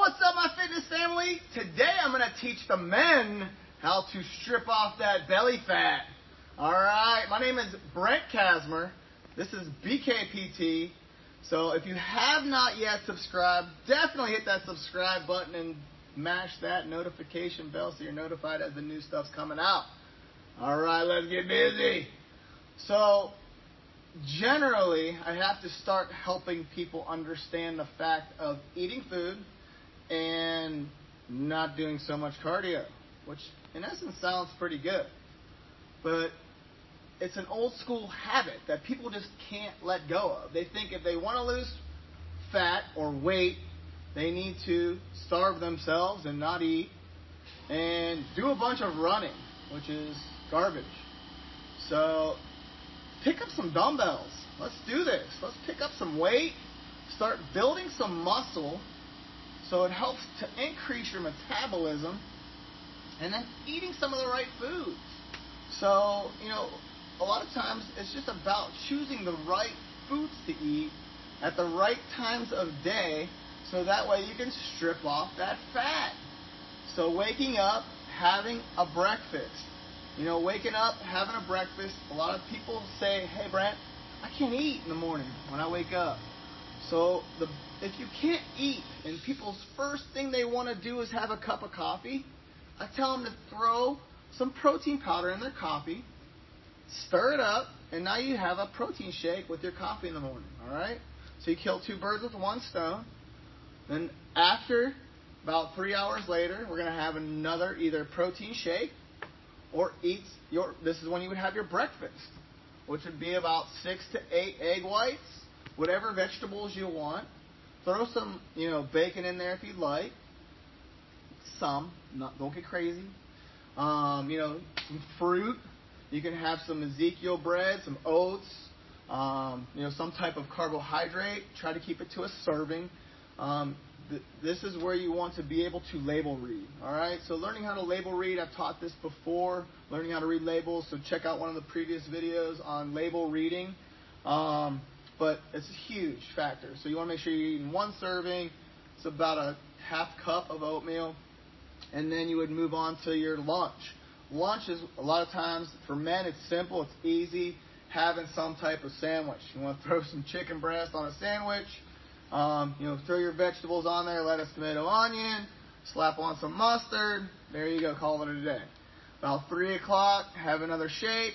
What's up, my fitness family? Today I'm going to teach the men how to strip off that belly fat. All right, my name is Brent Kasmer. This is BKPT. So if you have not yet subscribed, definitely hit that subscribe button and mash that notification bell so you're notified as the new stuff's coming out. All right, let's get busy. So generally, I have to start helping people understand the fact of eating food and not doing so much cardio, which in essence sounds pretty good. But it's an old school habit that people just can't let go of. They think if they want to lose fat or weight, they need to starve themselves and not eat and do a bunch of running, which is garbage. So pick up some dumbbells. Let's do this. Let's pick up some weight, start building some muscle so it helps to increase your metabolism and then eating some of the right foods. So, you know, a lot of times it's just about choosing the right foods to eat at the right times of day so that way you can strip off that fat. So waking up, having a breakfast. You know, waking up, having a breakfast. A lot of people say, hey, Brent, I can't eat in the morning when I wake up. So the, if you can't eat and people's first thing they want to do is have a cup of coffee, I tell them to throw some protein powder in their coffee, stir it up, and now you have a protein shake with your coffee in the morning. All right? So you kill two birds with one stone. Then after about three hours later, we're going to have another either protein shake or eat your. This is when you would have your breakfast, which would be about six to eight egg whites, whatever vegetables you want. Throw some, you know, bacon in there if you'd like. Some, not don't get crazy. Um, you know, some fruit. You can have some Ezekiel bread, some oats, um, you know, some type of carbohydrate. Try to keep it to a serving. Um, th- this is where you want to be able to label read. All right. So learning how to label read, I've taught this before. Learning how to read labels. So check out one of the previous videos on label reading. Um, but it's a huge factor. So you want to make sure you're eating one serving. It's about a half cup of oatmeal, and then you would move on to your lunch. Lunch is a lot of times for men it's simple, it's easy. Having some type of sandwich. You want to throw some chicken breast on a sandwich. Um, you know, throw your vegetables on there, lettuce, tomato, onion, slap on some mustard. There you go, call it a day. About three o'clock, have another shake.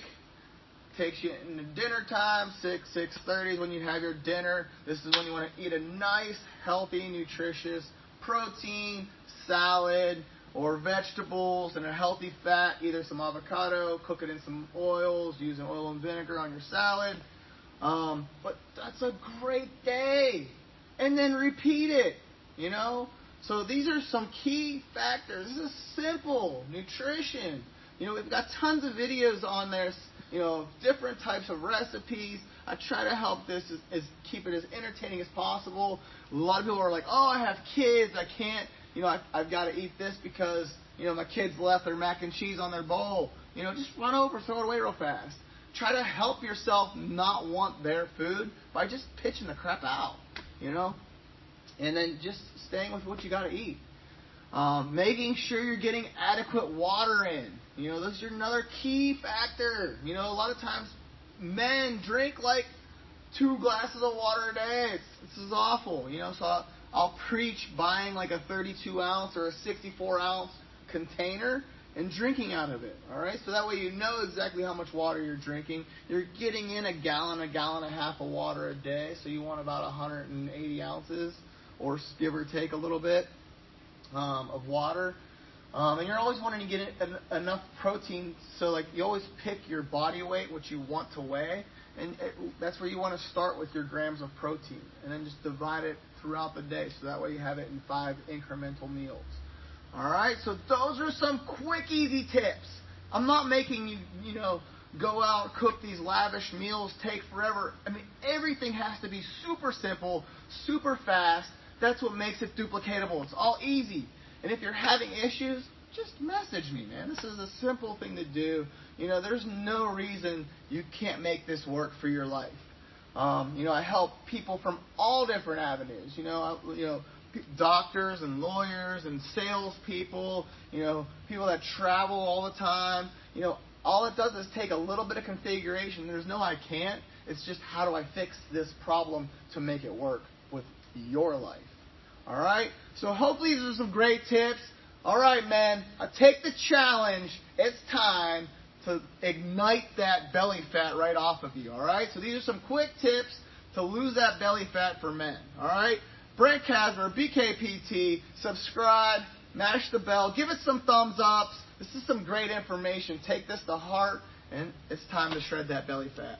Takes you into dinner time, six six thirty is when you have your dinner. This is when you want to eat a nice, healthy, nutritious protein salad or vegetables and a healthy fat, either some avocado, cook it in some oils, using oil and vinegar on your salad. Um, but that's a great day. And then repeat it, you know? So these are some key factors. This is simple nutrition. You know, we've got tons of videos on there, you know, different types of recipes. I try to help this as keep it as entertaining as possible. A lot of people are like, "Oh, I have kids, I can't, you know, I, I've got to eat this because you know my kids left their mac and cheese on their bowl." You know, just run over, throw it away real fast. Try to help yourself not want their food by just pitching the crap out. You know, and then just staying with what you got to eat. Um, making sure you're getting adequate water in. You know, this is another key factor. You know, a lot of times men drink like two glasses of water a day. It's, this is awful. You know, so I'll, I'll preach buying like a 32 ounce or a 64 ounce container and drinking out of it. All right, so that way you know exactly how much water you're drinking. You're getting in a gallon, a gallon and a half of water a day, so you want about 180 ounces, or give or take a little bit um, of water. Um, and you're always wanting to get en- enough protein, so like you always pick your body weight, what you want to weigh, and it, that's where you want to start with your grams of protein, and then just divide it throughout the day, so that way you have it in five incremental meals. All right, so those are some quick, easy tips. I'm not making you, you know, go out cook these lavish meals, take forever. I mean, everything has to be super simple, super fast. That's what makes it duplicatable. It's all easy. And if you're having issues, just message me, man. This is a simple thing to do. You know, there's no reason you can't make this work for your life. Um, you know, I help people from all different avenues. You know, I, you know, doctors and lawyers and salespeople, you know, people that travel all the time. You know, all it does is take a little bit of configuration. There's no I can't. It's just how do I fix this problem to make it work with your life. All right? So hopefully these are some great tips. All right, men, I take the challenge. It's time to ignite that belly fat right off of you. All right? So these are some quick tips to lose that belly fat for men. All right? Brent Kasmer, BKPT, subscribe, mash the bell, give it some thumbs ups. This is some great information. Take this to heart, and it's time to shred that belly fat.